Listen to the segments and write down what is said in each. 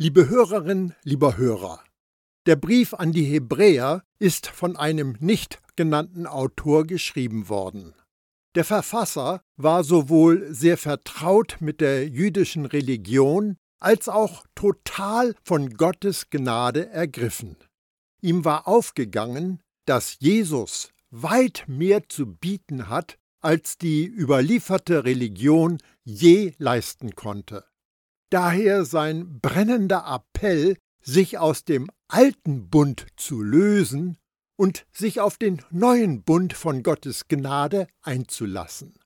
Liebe Hörerin, lieber Hörer, der Brief an die Hebräer ist von einem nicht genannten Autor geschrieben worden. Der Verfasser war sowohl sehr vertraut mit der jüdischen Religion als auch total von Gottes Gnade ergriffen. Ihm war aufgegangen, dass Jesus weit mehr zu bieten hat, als die überlieferte Religion je leisten konnte. Daher sein brennender Appell, sich aus dem alten Bund zu lösen und sich auf den neuen Bund von Gottes Gnade einzulassen.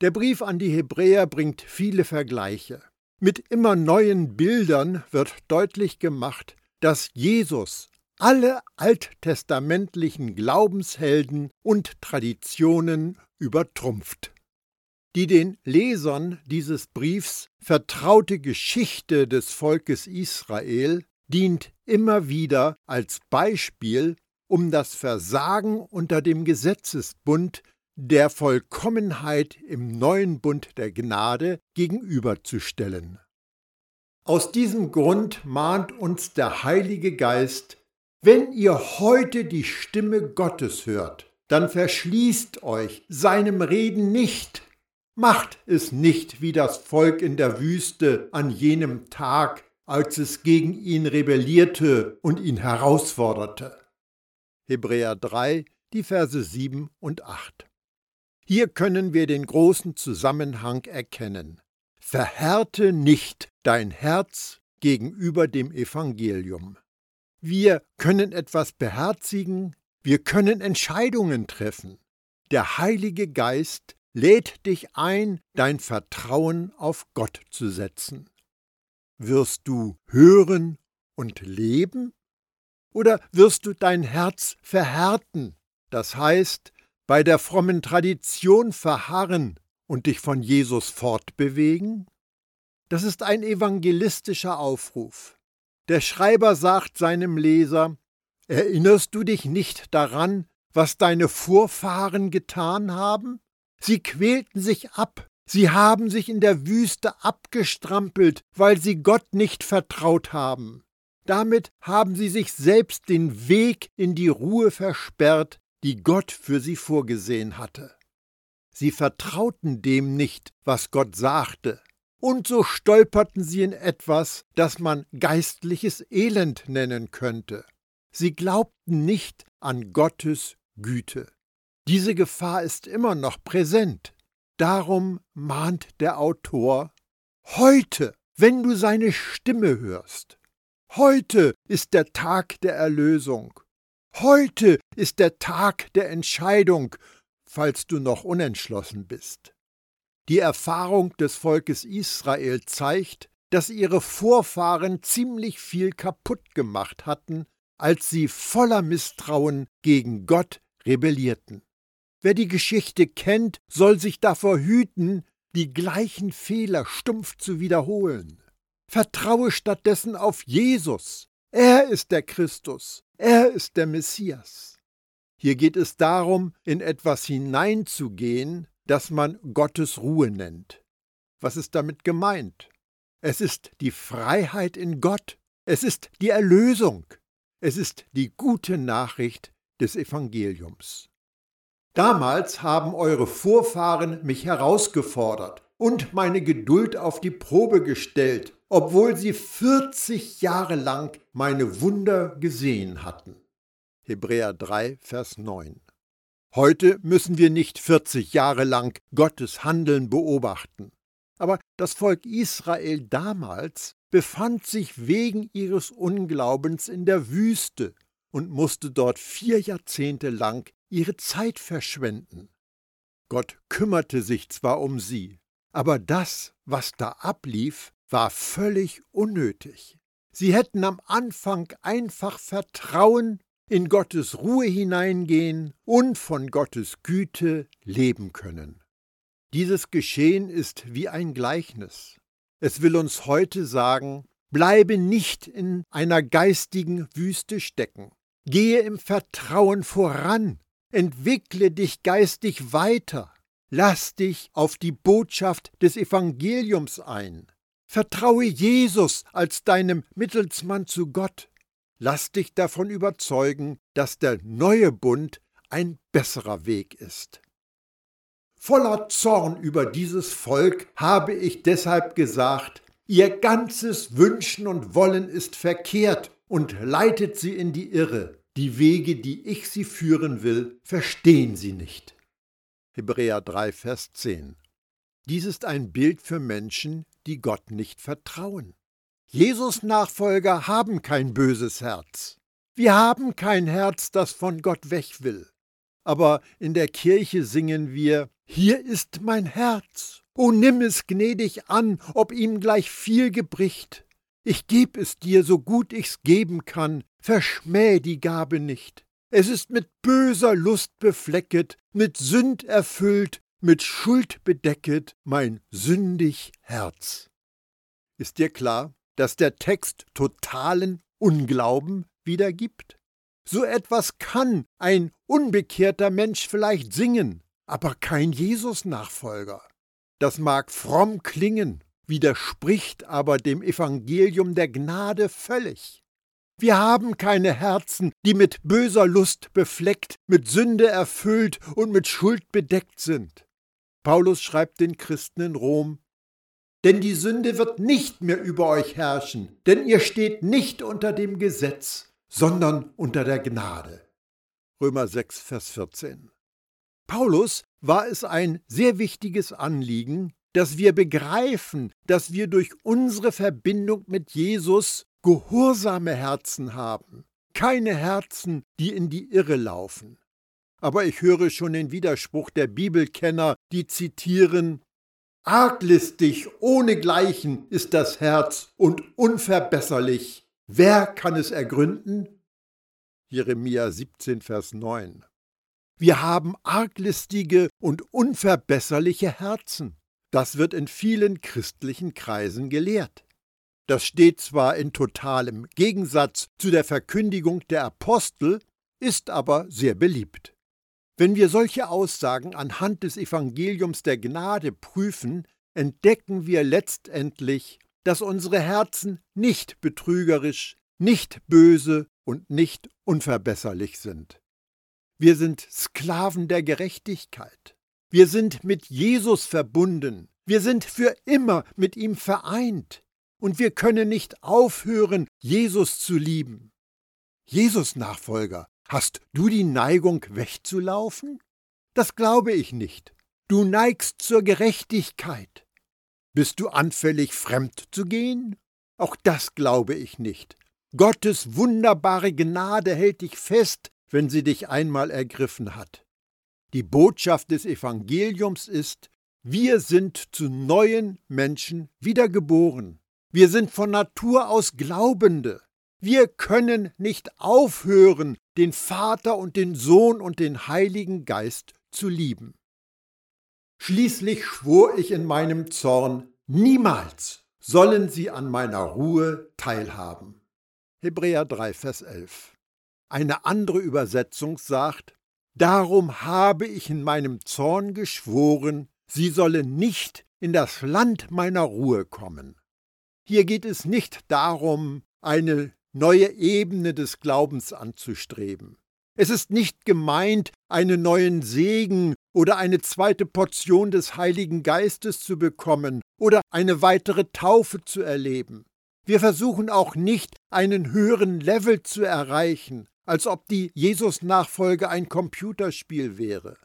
Der Brief an die Hebräer bringt viele Vergleiche. Mit immer neuen Bildern wird deutlich gemacht, dass Jesus alle alttestamentlichen Glaubenshelden und Traditionen übertrumpft. Die den Lesern dieses Briefs vertraute Geschichte des Volkes Israel dient immer wieder als Beispiel, um das Versagen unter dem Gesetzesbund der Vollkommenheit im neuen Bund der Gnade gegenüberzustellen. Aus diesem Grund mahnt uns der Heilige Geist, wenn ihr heute die Stimme Gottes hört, dann verschließt euch seinem Reden nicht, macht es nicht wie das Volk in der Wüste an jenem Tag, als es gegen ihn rebellierte und ihn herausforderte. Hebräer 3, die Verse 7 und 8. Hier können wir den großen Zusammenhang erkennen. Verhärte nicht dein Herz gegenüber dem Evangelium. Wir können etwas beherzigen, wir können Entscheidungen treffen. Der Heilige Geist lädt dich ein, dein Vertrauen auf Gott zu setzen. Wirst du hören und leben? Oder wirst du dein Herz verhärten, das heißt, bei der frommen Tradition verharren und dich von Jesus fortbewegen? Das ist ein evangelistischer Aufruf. Der Schreiber sagt seinem Leser, Erinnerst du dich nicht daran, was deine Vorfahren getan haben? Sie quälten sich ab, sie haben sich in der Wüste abgestrampelt, weil sie Gott nicht vertraut haben. Damit haben sie sich selbst den Weg in die Ruhe versperrt, die Gott für sie vorgesehen hatte. Sie vertrauten dem nicht, was Gott sagte, und so stolperten sie in etwas, das man geistliches Elend nennen könnte. Sie glaubten nicht an Gottes Güte. Diese Gefahr ist immer noch präsent. Darum mahnt der Autor Heute, wenn du seine Stimme hörst. Heute ist der Tag der Erlösung. Heute ist der Tag der Entscheidung, falls du noch unentschlossen bist. Die Erfahrung des Volkes Israel zeigt, dass ihre Vorfahren ziemlich viel kaputt gemacht hatten, als sie voller Misstrauen gegen Gott rebellierten. Wer die Geschichte kennt, soll sich davor hüten, die gleichen Fehler stumpf zu wiederholen. Vertraue stattdessen auf Jesus. Er ist der Christus. Er ist der Messias. Hier geht es darum, in etwas hineinzugehen, das man Gottes Ruhe nennt. Was ist damit gemeint? Es ist die Freiheit in Gott. Es ist die Erlösung. Es ist die gute Nachricht des Evangeliums. Damals haben eure Vorfahren mich herausgefordert und meine Geduld auf die Probe gestellt, obwohl sie 40 Jahre lang meine Wunder gesehen hatten. Hebräer 3, Vers 9. Heute müssen wir nicht 40 Jahre lang Gottes Handeln beobachten. Aber das Volk Israel damals befand sich wegen ihres Unglaubens in der Wüste und musste dort vier Jahrzehnte lang ihre Zeit verschwenden. Gott kümmerte sich zwar um sie, aber das, was da ablief, war völlig unnötig. Sie hätten am Anfang einfach Vertrauen in Gottes Ruhe hineingehen und von Gottes Güte leben können. Dieses Geschehen ist wie ein Gleichnis. Es will uns heute sagen, bleibe nicht in einer geistigen Wüste stecken. Gehe im Vertrauen voran, entwickle dich geistig weiter, lass dich auf die Botschaft des Evangeliums ein. Vertraue Jesus als deinem Mittelsmann zu Gott. Lass dich davon überzeugen, dass der neue Bund ein besserer Weg ist. Voller Zorn über dieses Volk habe ich deshalb gesagt, ihr ganzes Wünschen und Wollen ist verkehrt und leitet sie in die Irre. Die Wege, die ich sie führen will, verstehen sie nicht. Hebräer 3, Vers 10. Dies ist ein Bild für Menschen, die Gott nicht vertrauen. Jesus Nachfolger haben kein böses Herz. Wir haben kein Herz, das von Gott weg will. Aber in der Kirche singen wir, hier ist mein Herz, o nimm es gnädig an, ob ihm gleich viel gebricht. Ich geb es dir, so gut ich's geben kann, verschmäh die Gabe nicht. Es ist mit böser Lust beflecket, mit Sünd erfüllt, mit Schuld bedecket, mein sündig Herz. Ist dir klar, dass der Text totalen Unglauben wiedergibt? So etwas kann ein unbekehrter Mensch vielleicht singen, aber kein Jesus-Nachfolger. Das mag fromm klingen, widerspricht aber dem Evangelium der Gnade völlig. Wir haben keine Herzen, die mit böser Lust befleckt, mit Sünde erfüllt und mit Schuld bedeckt sind. Paulus schreibt den Christen in Rom, denn die Sünde wird nicht mehr über euch herrschen, denn ihr steht nicht unter dem Gesetz, sondern unter der Gnade. Römer 6, Vers 14. Paulus war es ein sehr wichtiges Anliegen, dass wir begreifen, dass wir durch unsere Verbindung mit Jesus gehorsame Herzen haben, keine Herzen, die in die Irre laufen. Aber ich höre schon den Widerspruch der Bibelkenner, die zitieren Arglistig ohnegleichen ist das Herz und unverbesserlich. Wer kann es ergründen? Jeremia 17, Vers 9. Wir haben arglistige und unverbesserliche Herzen. Das wird in vielen christlichen Kreisen gelehrt. Das steht zwar in totalem Gegensatz zu der Verkündigung der Apostel, ist aber sehr beliebt. Wenn wir solche Aussagen anhand des Evangeliums der Gnade prüfen, entdecken wir letztendlich, dass unsere Herzen nicht betrügerisch, nicht böse und nicht unverbesserlich sind. Wir sind Sklaven der Gerechtigkeit. Wir sind mit Jesus verbunden. Wir sind für immer mit ihm vereint. Und wir können nicht aufhören, Jesus zu lieben. Jesus Nachfolger, hast du die Neigung wegzulaufen? Das glaube ich nicht. Du neigst zur Gerechtigkeit. Bist du anfällig, fremd zu gehen? Auch das glaube ich nicht. Gottes wunderbare Gnade hält dich fest, wenn sie dich einmal ergriffen hat. Die Botschaft des Evangeliums ist, wir sind zu neuen Menschen wiedergeboren. Wir sind von Natur aus Glaubende. Wir können nicht aufhören, den Vater und den Sohn und den Heiligen Geist zu lieben. Schließlich schwor ich in meinem Zorn, niemals sollen sie an meiner Ruhe teilhaben. Hebräer 3, Vers 11. Eine andere Übersetzung sagt, Darum habe ich in meinem Zorn geschworen, sie sollen nicht in das Land meiner Ruhe kommen. Hier geht es nicht darum, eine neue Ebene des Glaubens anzustreben. Es ist nicht gemeint, einen neuen Segen oder eine zweite Portion des Heiligen Geistes zu bekommen oder eine weitere Taufe zu erleben. Wir versuchen auch nicht, einen höheren Level zu erreichen, als ob die Jesus-Nachfolge ein Computerspiel wäre.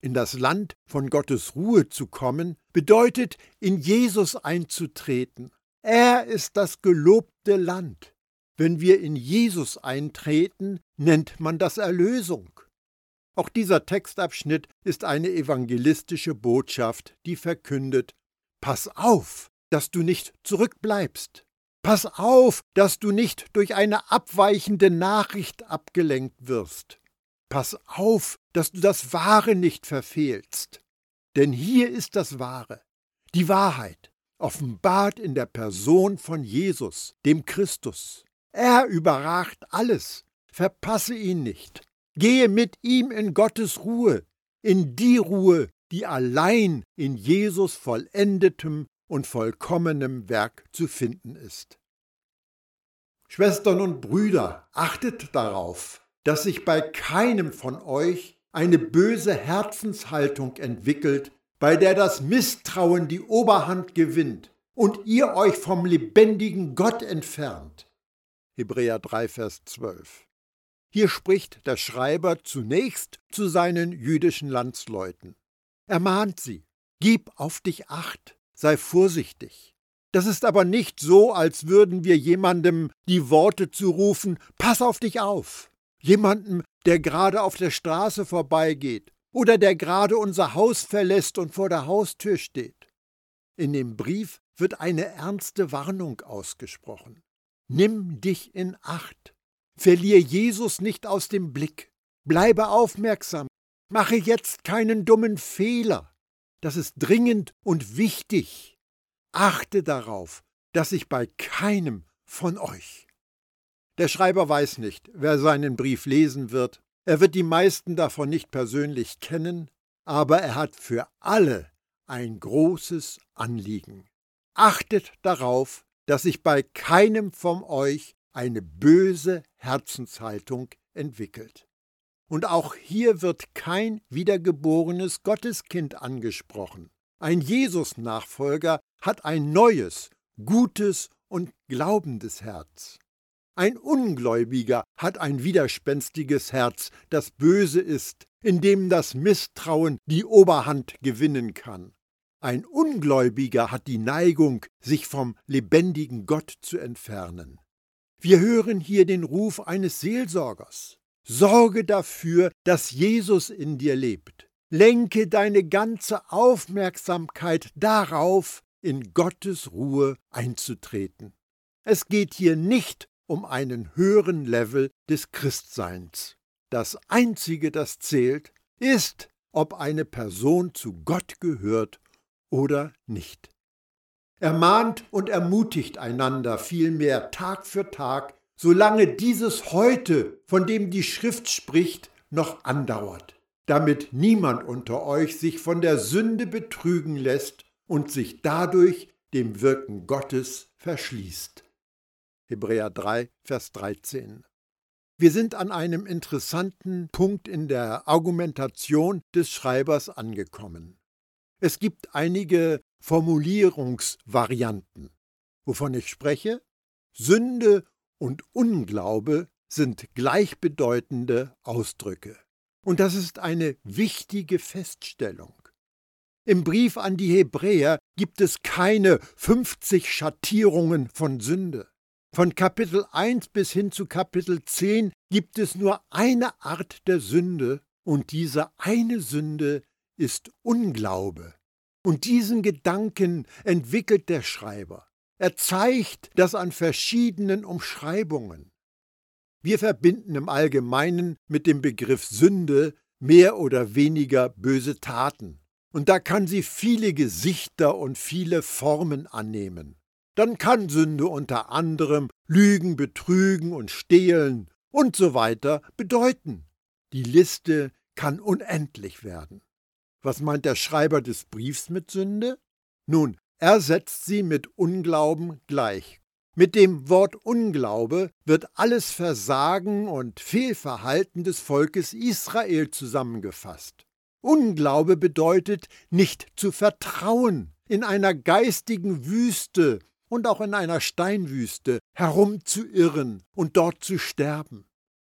In das Land von Gottes Ruhe zu kommen, bedeutet, in Jesus einzutreten. Er ist das gelobte Land. Wenn wir in Jesus eintreten, nennt man das Erlösung. Auch dieser Textabschnitt ist eine evangelistische Botschaft, die verkündet, Pass auf, dass du nicht zurückbleibst. Pass auf, dass du nicht durch eine abweichende Nachricht abgelenkt wirst. Pass auf, dass du das Wahre nicht verfehlst. Denn hier ist das Wahre, die Wahrheit, offenbart in der Person von Jesus, dem Christus. Er überragt alles. Verpasse ihn nicht. Gehe mit ihm in Gottes Ruhe, in die Ruhe, die allein in Jesus vollendetem und vollkommenem Werk zu finden ist. Schwestern und Brüder, achtet darauf, dass sich bei keinem von euch eine böse Herzenshaltung entwickelt, bei der das Misstrauen die Oberhand gewinnt und ihr euch vom lebendigen Gott entfernt. Hebräer 3, Vers 12. Hier spricht der Schreiber zunächst zu seinen jüdischen Landsleuten. Er mahnt sie, gib auf dich acht, sei vorsichtig. Das ist aber nicht so, als würden wir jemandem die Worte zurufen, pass auf dich auf. Jemandem, der gerade auf der Straße vorbeigeht oder der gerade unser Haus verlässt und vor der Haustür steht. In dem Brief wird eine ernste Warnung ausgesprochen. Nimm dich in Acht. Verlier Jesus nicht aus dem Blick. Bleibe aufmerksam. Mache jetzt keinen dummen Fehler. Das ist dringend und wichtig. Achte darauf, dass ich bei keinem von euch. Der Schreiber weiß nicht, wer seinen Brief lesen wird. Er wird die meisten davon nicht persönlich kennen, aber er hat für alle ein großes Anliegen. Achtet darauf, dass sich bei keinem von euch eine böse Herzenshaltung entwickelt. Und auch hier wird kein wiedergeborenes Gotteskind angesprochen. Ein Jesus-Nachfolger hat ein neues, gutes und glaubendes Herz. Ein Ungläubiger hat ein widerspenstiges Herz, das böse ist, in dem das Misstrauen die Oberhand gewinnen kann. Ein Ungläubiger hat die Neigung, sich vom lebendigen Gott zu entfernen. Wir hören hier den Ruf eines Seelsorgers. Sorge dafür, dass Jesus in dir lebt. Lenke deine ganze Aufmerksamkeit darauf, in Gottes Ruhe einzutreten. Es geht hier nicht um einen höheren Level des Christseins. Das Einzige, das zählt, ist, ob eine Person zu Gott gehört oder nicht. Ermahnt und ermutigt einander vielmehr Tag für Tag, solange dieses heute, von dem die Schrift spricht, noch andauert, damit niemand unter euch sich von der Sünde betrügen lässt und sich dadurch dem Wirken Gottes verschließt. Hebräer 3, Vers 13. Wir sind an einem interessanten Punkt in der Argumentation des Schreibers angekommen. Es gibt einige Formulierungsvarianten. Wovon ich spreche? Sünde und Unglaube sind gleichbedeutende Ausdrücke. Und das ist eine wichtige Feststellung. Im Brief an die Hebräer gibt es keine 50 Schattierungen von Sünde. Von Kapitel 1 bis hin zu Kapitel 10 gibt es nur eine Art der Sünde, und diese eine Sünde ist Unglaube. Und diesen Gedanken entwickelt der Schreiber. Er zeigt das an verschiedenen Umschreibungen. Wir verbinden im Allgemeinen mit dem Begriff Sünde mehr oder weniger böse Taten. Und da kann sie viele Gesichter und viele Formen annehmen. Dann kann Sünde unter anderem Lügen, Betrügen und Stehlen und so weiter bedeuten. Die Liste kann unendlich werden. Was meint der Schreiber des Briefs mit Sünde? Nun, er setzt sie mit Unglauben gleich. Mit dem Wort Unglaube wird alles Versagen und Fehlverhalten des Volkes Israel zusammengefasst. Unglaube bedeutet nicht zu vertrauen, in einer geistigen Wüste und auch in einer Steinwüste herumzuirren und dort zu sterben.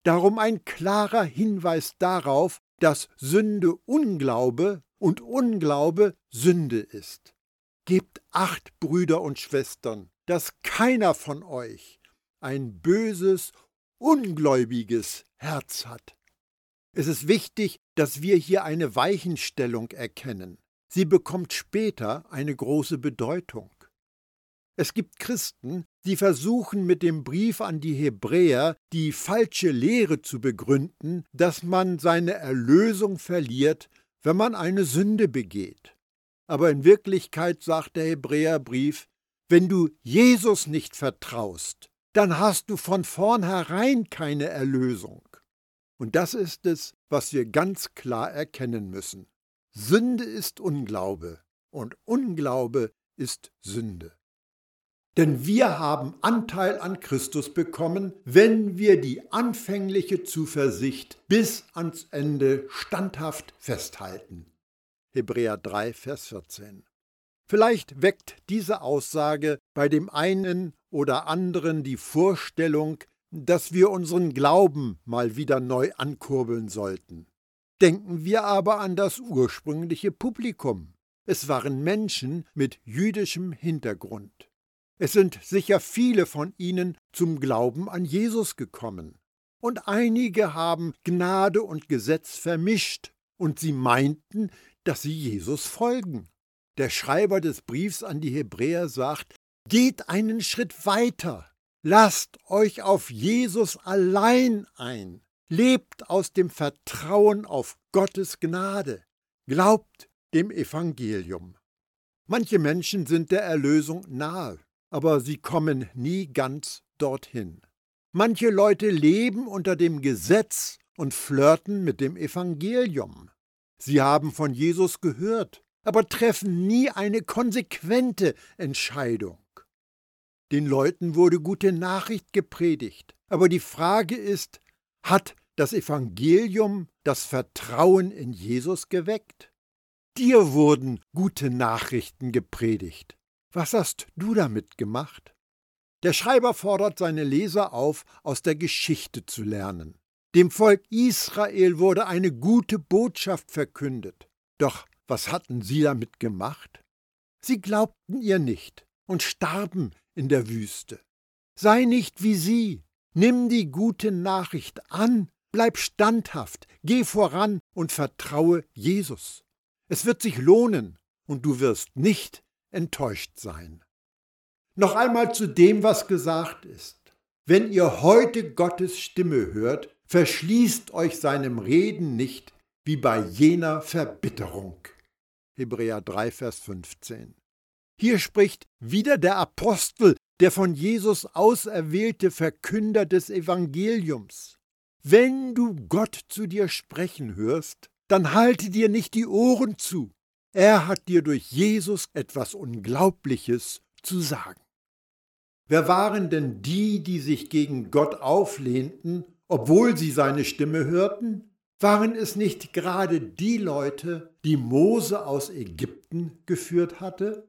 Darum ein klarer Hinweis darauf, dass Sünde Unglaube und Unglaube Sünde ist. Gebt acht, Brüder und Schwestern, dass keiner von euch ein böses, ungläubiges Herz hat. Es ist wichtig, dass wir hier eine Weichenstellung erkennen. Sie bekommt später eine große Bedeutung. Es gibt Christen, die versuchen mit dem Brief an die Hebräer die falsche Lehre zu begründen, dass man seine Erlösung verliert, wenn man eine Sünde begeht. Aber in Wirklichkeit sagt der Hebräerbrief, wenn du Jesus nicht vertraust, dann hast du von vornherein keine Erlösung. Und das ist es, was wir ganz klar erkennen müssen. Sünde ist Unglaube und Unglaube ist Sünde. Denn wir haben Anteil an Christus bekommen, wenn wir die anfängliche Zuversicht bis ans Ende standhaft festhalten. Hebräer 3, Vers 14. Vielleicht weckt diese Aussage bei dem einen oder anderen die Vorstellung, dass wir unseren Glauben mal wieder neu ankurbeln sollten. Denken wir aber an das ursprüngliche Publikum. Es waren Menschen mit jüdischem Hintergrund. Es sind sicher viele von ihnen zum Glauben an Jesus gekommen. Und einige haben Gnade und Gesetz vermischt, und sie meinten, dass sie Jesus folgen. Der Schreiber des Briefs an die Hebräer sagt, geht einen Schritt weiter, lasst euch auf Jesus allein ein, lebt aus dem Vertrauen auf Gottes Gnade, glaubt dem Evangelium. Manche Menschen sind der Erlösung nahe, aber sie kommen nie ganz dorthin. Manche Leute leben unter dem Gesetz und flirten mit dem Evangelium. Sie haben von Jesus gehört, aber treffen nie eine konsequente Entscheidung. Den Leuten wurde gute Nachricht gepredigt, aber die Frage ist, hat das Evangelium das Vertrauen in Jesus geweckt? Dir wurden gute Nachrichten gepredigt. Was hast du damit gemacht? Der Schreiber fordert seine Leser auf, aus der Geschichte zu lernen. Dem Volk Israel wurde eine gute Botschaft verkündet. Doch was hatten sie damit gemacht? Sie glaubten ihr nicht und starben in der Wüste. Sei nicht wie sie, nimm die gute Nachricht an, bleib standhaft, geh voran und vertraue Jesus. Es wird sich lohnen und du wirst nicht enttäuscht sein. Noch einmal zu dem, was gesagt ist. Wenn ihr heute Gottes Stimme hört, verschließt euch seinem Reden nicht wie bei jener Verbitterung. Hebräer 3, Vers 15. Hier spricht wieder der Apostel, der von Jesus auserwählte Verkünder des Evangeliums. Wenn du Gott zu dir sprechen hörst, dann halte dir nicht die Ohren zu, er hat dir durch Jesus etwas Unglaubliches zu sagen. Wer waren denn die, die sich gegen Gott auflehnten, obwohl sie seine Stimme hörten? Waren es nicht gerade die Leute, die Mose aus Ägypten geführt hatte?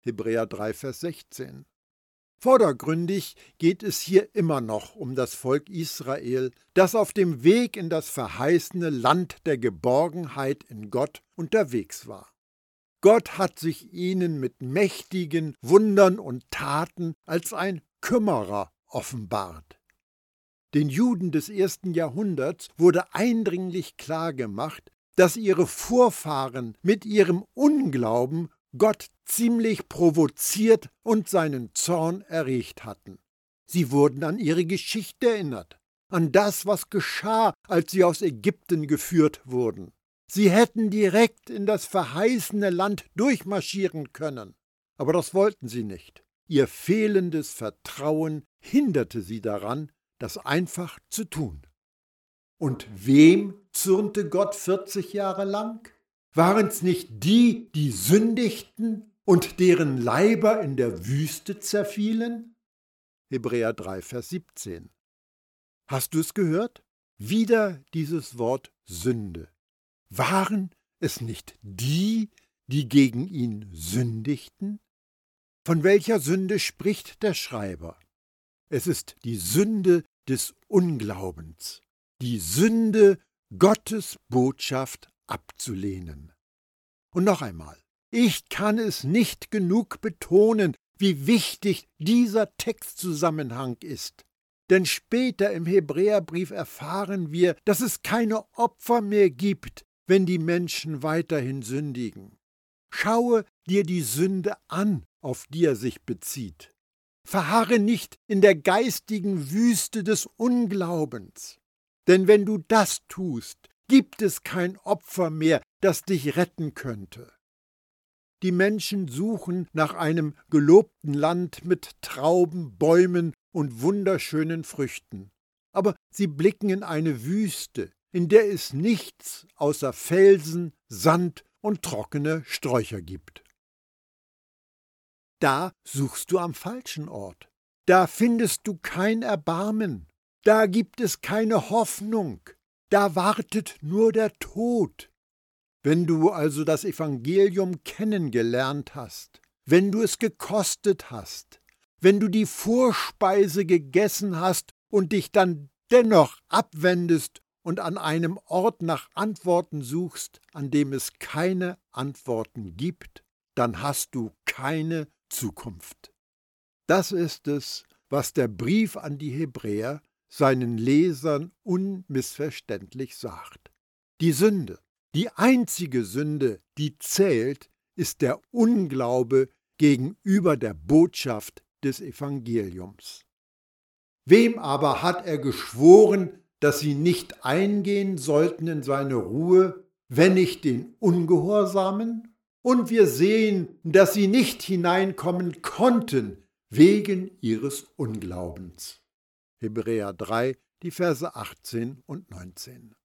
Hebräer 3, Vers 16. Vordergründig geht es hier immer noch um das Volk Israel, das auf dem Weg in das verheißene Land der Geborgenheit in Gott unterwegs war. Gott hat sich ihnen mit mächtigen Wundern und Taten als ein Kümmerer offenbart. Den Juden des ersten Jahrhunderts wurde eindringlich klargemacht, dass ihre Vorfahren mit ihrem Unglauben Gott ziemlich provoziert und seinen Zorn erregt hatten. Sie wurden an ihre Geschichte erinnert, an das, was geschah, als sie aus Ägypten geführt wurden. Sie hätten direkt in das verheißene Land durchmarschieren können, aber das wollten sie nicht. Ihr fehlendes Vertrauen hinderte sie daran, das einfach zu tun. Und wem zürnte Gott 40 Jahre lang? Waren es nicht die, die sündigten und deren Leiber in der Wüste zerfielen? Hebräer 3, Vers 17. Hast du es gehört? Wieder dieses Wort Sünde. Waren es nicht die, die gegen ihn sündigten? Von welcher Sünde spricht der Schreiber? Es ist die Sünde des Unglaubens, die Sünde, Gottes Botschaft abzulehnen. Und noch einmal, ich kann es nicht genug betonen, wie wichtig dieser Textzusammenhang ist. Denn später im Hebräerbrief erfahren wir, dass es keine Opfer mehr gibt, wenn die Menschen weiterhin sündigen. Schaue dir die Sünde an, auf die er sich bezieht. Verharre nicht in der geistigen Wüste des Unglaubens. Denn wenn du das tust, gibt es kein Opfer mehr, das dich retten könnte. Die Menschen suchen nach einem gelobten Land mit Trauben, Bäumen und wunderschönen Früchten. Aber sie blicken in eine Wüste, in der es nichts außer Felsen, Sand und trockene Sträucher gibt. Da suchst du am falschen Ort. Da findest du kein Erbarmen. Da gibt es keine Hoffnung. Da wartet nur der Tod. Wenn du also das Evangelium kennengelernt hast, wenn du es gekostet hast, wenn du die Vorspeise gegessen hast und dich dann dennoch abwendest und an einem Ort nach Antworten suchst, an dem es keine Antworten gibt, dann hast du keine Zukunft. Das ist es, was der Brief an die Hebräer seinen Lesern unmissverständlich sagt. Die Sünde, die einzige Sünde, die zählt, ist der Unglaube gegenüber der Botschaft des Evangeliums. Wem aber hat er geschworen, dass sie nicht eingehen sollten in seine Ruhe, wenn nicht den Ungehorsamen? Und wir sehen, dass sie nicht hineinkommen konnten wegen ihres Unglaubens. Hebräer 3, die Verse 18 und 19.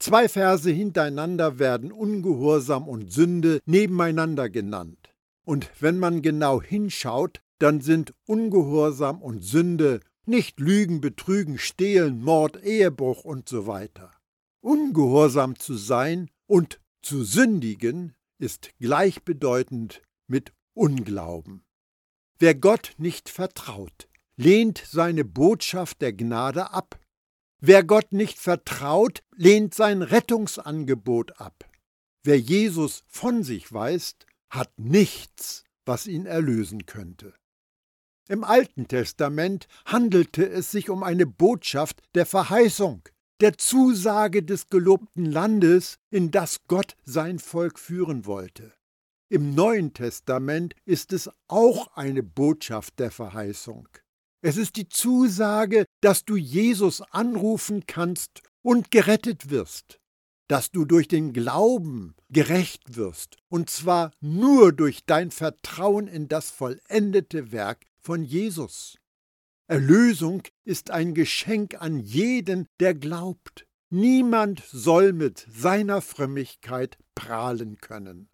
Zwei Verse hintereinander werden Ungehorsam und Sünde nebeneinander genannt. Und wenn man genau hinschaut, dann sind Ungehorsam und Sünde nicht Lügen, Betrügen, Stehlen, Mord, Ehebruch und so weiter. Ungehorsam zu sein und zu sündigen ist gleichbedeutend mit Unglauben. Wer Gott nicht vertraut, lehnt seine Botschaft der Gnade ab. Wer Gott nicht vertraut, lehnt sein Rettungsangebot ab. Wer Jesus von sich weist, hat nichts, was ihn erlösen könnte. Im Alten Testament handelte es sich um eine Botschaft der Verheißung, der Zusage des gelobten Landes, in das Gott sein Volk führen wollte. Im Neuen Testament ist es auch eine Botschaft der Verheißung. Es ist die Zusage, dass du Jesus anrufen kannst und gerettet wirst, dass du durch den Glauben gerecht wirst, und zwar nur durch dein Vertrauen in das vollendete Werk von Jesus. Erlösung ist ein Geschenk an jeden, der glaubt. Niemand soll mit seiner Frömmigkeit prahlen können.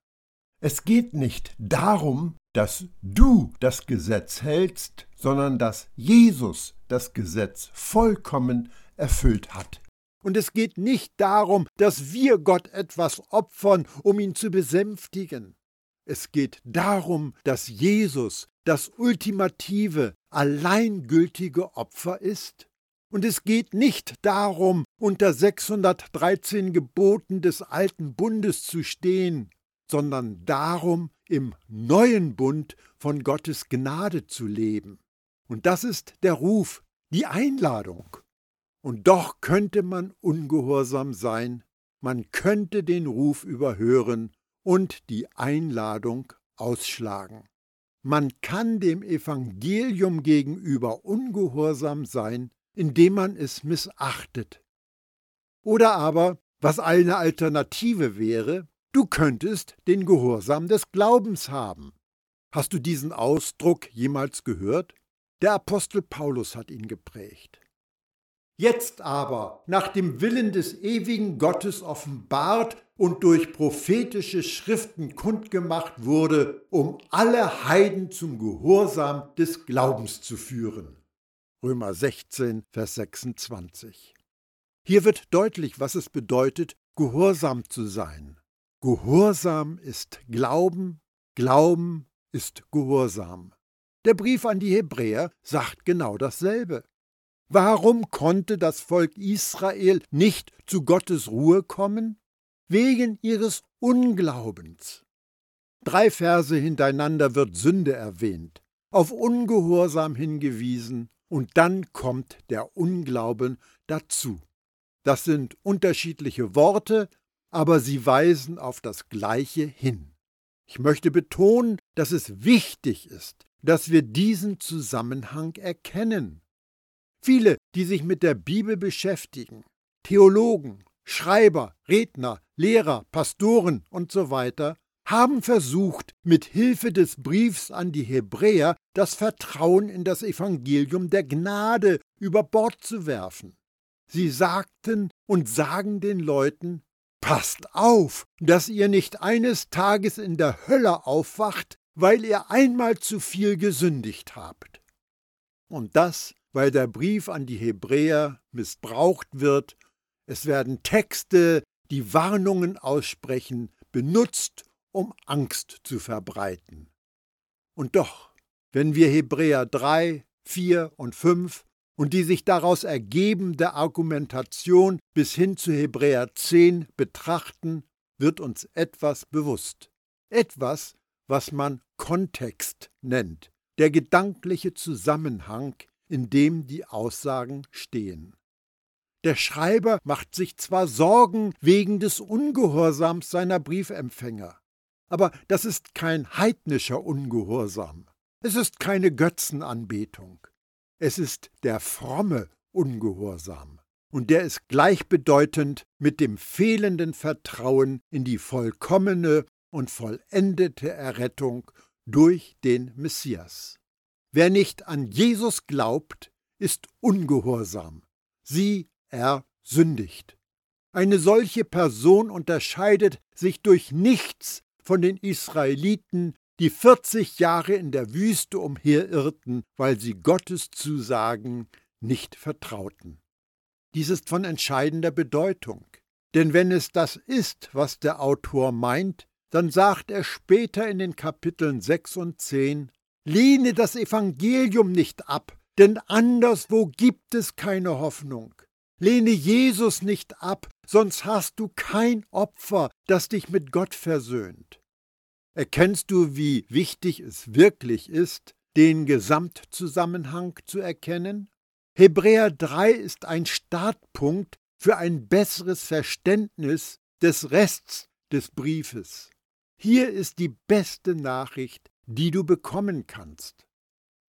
Es geht nicht darum, dass du das Gesetz hältst, sondern dass Jesus das Gesetz vollkommen erfüllt hat. Und es geht nicht darum, dass wir Gott etwas opfern, um ihn zu besänftigen. Es geht darum, dass Jesus das ultimative, alleingültige Opfer ist. Und es geht nicht darum, unter 613 Geboten des alten Bundes zu stehen, sondern darum, im neuen Bund von Gottes Gnade zu leben. Und das ist der Ruf, die Einladung. Und doch könnte man ungehorsam sein, man könnte den Ruf überhören und die Einladung ausschlagen. Man kann dem Evangelium gegenüber ungehorsam sein, indem man es missachtet. Oder aber, was eine Alternative wäre, du könntest den Gehorsam des Glaubens haben. Hast du diesen Ausdruck jemals gehört? Der Apostel Paulus hat ihn geprägt. Jetzt aber, nach dem Willen des ewigen Gottes offenbart und durch prophetische Schriften kundgemacht wurde, um alle Heiden zum Gehorsam des Glaubens zu führen. Römer 16, Vers 26. Hier wird deutlich, was es bedeutet, gehorsam zu sein. Gehorsam ist Glauben, Glauben ist Gehorsam. Der Brief an die Hebräer sagt genau dasselbe. Warum konnte das Volk Israel nicht zu Gottes Ruhe kommen? Wegen ihres Unglaubens. Drei Verse hintereinander wird Sünde erwähnt, auf Ungehorsam hingewiesen und dann kommt der Unglauben dazu. Das sind unterschiedliche Worte, aber sie weisen auf das Gleiche hin. Ich möchte betonen, dass es wichtig ist, dass wir diesen Zusammenhang erkennen. Viele, die sich mit der Bibel beschäftigen, Theologen, Schreiber, Redner, Lehrer, Pastoren und so weiter, haben versucht, mit Hilfe des Briefs an die Hebräer das Vertrauen in das Evangelium der Gnade über Bord zu werfen. Sie sagten und sagen den Leuten, Passt auf, dass ihr nicht eines Tages in der Hölle aufwacht, weil ihr einmal zu viel gesündigt habt. Und das, weil der Brief an die Hebräer missbraucht wird. Es werden Texte, die Warnungen aussprechen, benutzt, um Angst zu verbreiten. Und doch, wenn wir Hebräer 3, 4 und 5 und die sich daraus ergebende Argumentation bis hin zu Hebräer 10 betrachten, wird uns etwas bewusst. Etwas, was man Kontext nennt, der gedankliche Zusammenhang, in dem die Aussagen stehen. Der Schreiber macht sich zwar Sorgen wegen des Ungehorsams seiner Briefempfänger, aber das ist kein heidnischer Ungehorsam. Es ist keine Götzenanbetung. Es ist der fromme Ungehorsam. Und der ist gleichbedeutend mit dem fehlenden Vertrauen in die vollkommene und vollendete Errettung durch den Messias. Wer nicht an Jesus glaubt, ist ungehorsam. Sie ersündigt. Eine solche Person unterscheidet sich durch nichts von den Israeliten, die 40 Jahre in der Wüste umherirrten, weil sie Gottes Zusagen nicht vertrauten. Dies ist von entscheidender Bedeutung. Denn wenn es das ist, was der Autor meint, dann sagt er später in den Kapiteln 6 und 10, Lehne das Evangelium nicht ab, denn anderswo gibt es keine Hoffnung. Lehne Jesus nicht ab, sonst hast du kein Opfer, das dich mit Gott versöhnt. Erkennst du, wie wichtig es wirklich ist, den Gesamtzusammenhang zu erkennen? Hebräer 3 ist ein Startpunkt für ein besseres Verständnis des Rests des Briefes. Hier ist die beste Nachricht, die du bekommen kannst.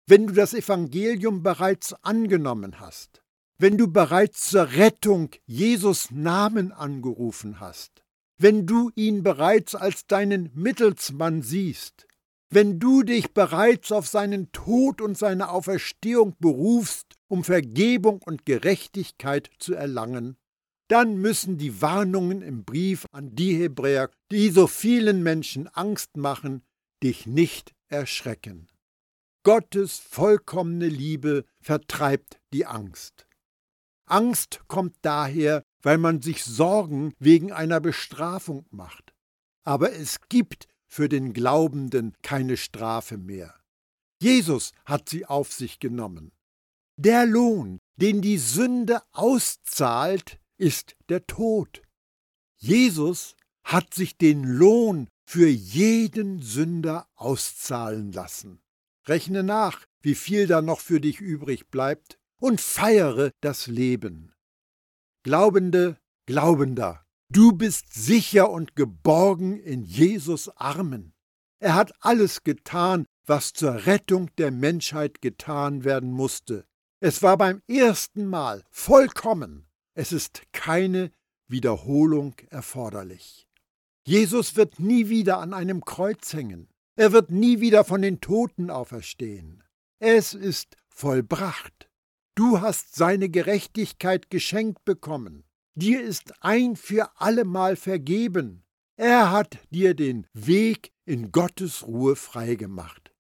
Wenn du das Evangelium bereits angenommen hast, wenn du bereits zur Rettung Jesus Namen angerufen hast, wenn du ihn bereits als deinen Mittelsmann siehst, wenn du dich bereits auf seinen Tod und seine Auferstehung berufst, um Vergebung und Gerechtigkeit zu erlangen, dann müssen die Warnungen im Brief an die Hebräer, die so vielen Menschen Angst machen, dich nicht erschrecken. Gottes vollkommene Liebe vertreibt die Angst. Angst kommt daher, weil man sich Sorgen wegen einer Bestrafung macht. Aber es gibt für den Glaubenden keine Strafe mehr. Jesus hat sie auf sich genommen. Der Lohn, den die Sünde auszahlt, ist der Tod. Jesus hat sich den Lohn für jeden Sünder auszahlen lassen. Rechne nach, wie viel da noch für dich übrig bleibt, und feiere das Leben. Glaubende, Glaubender, du bist sicher und geborgen in Jesus Armen. Er hat alles getan, was zur Rettung der Menschheit getan werden musste. Es war beim ersten Mal vollkommen. Es ist keine Wiederholung erforderlich. Jesus wird nie wieder an einem Kreuz hängen. Er wird nie wieder von den Toten auferstehen. Es ist vollbracht. Du hast seine Gerechtigkeit geschenkt bekommen. Dir ist ein für allemal vergeben. Er hat dir den Weg in Gottes Ruhe freigemacht.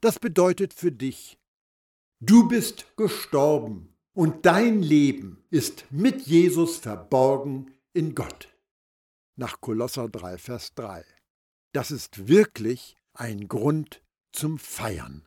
Das bedeutet für dich, du bist gestorben und dein Leben ist mit Jesus verborgen in Gott nach Kolosser 3, Vers 3. Das ist wirklich ein Grund zum Feiern.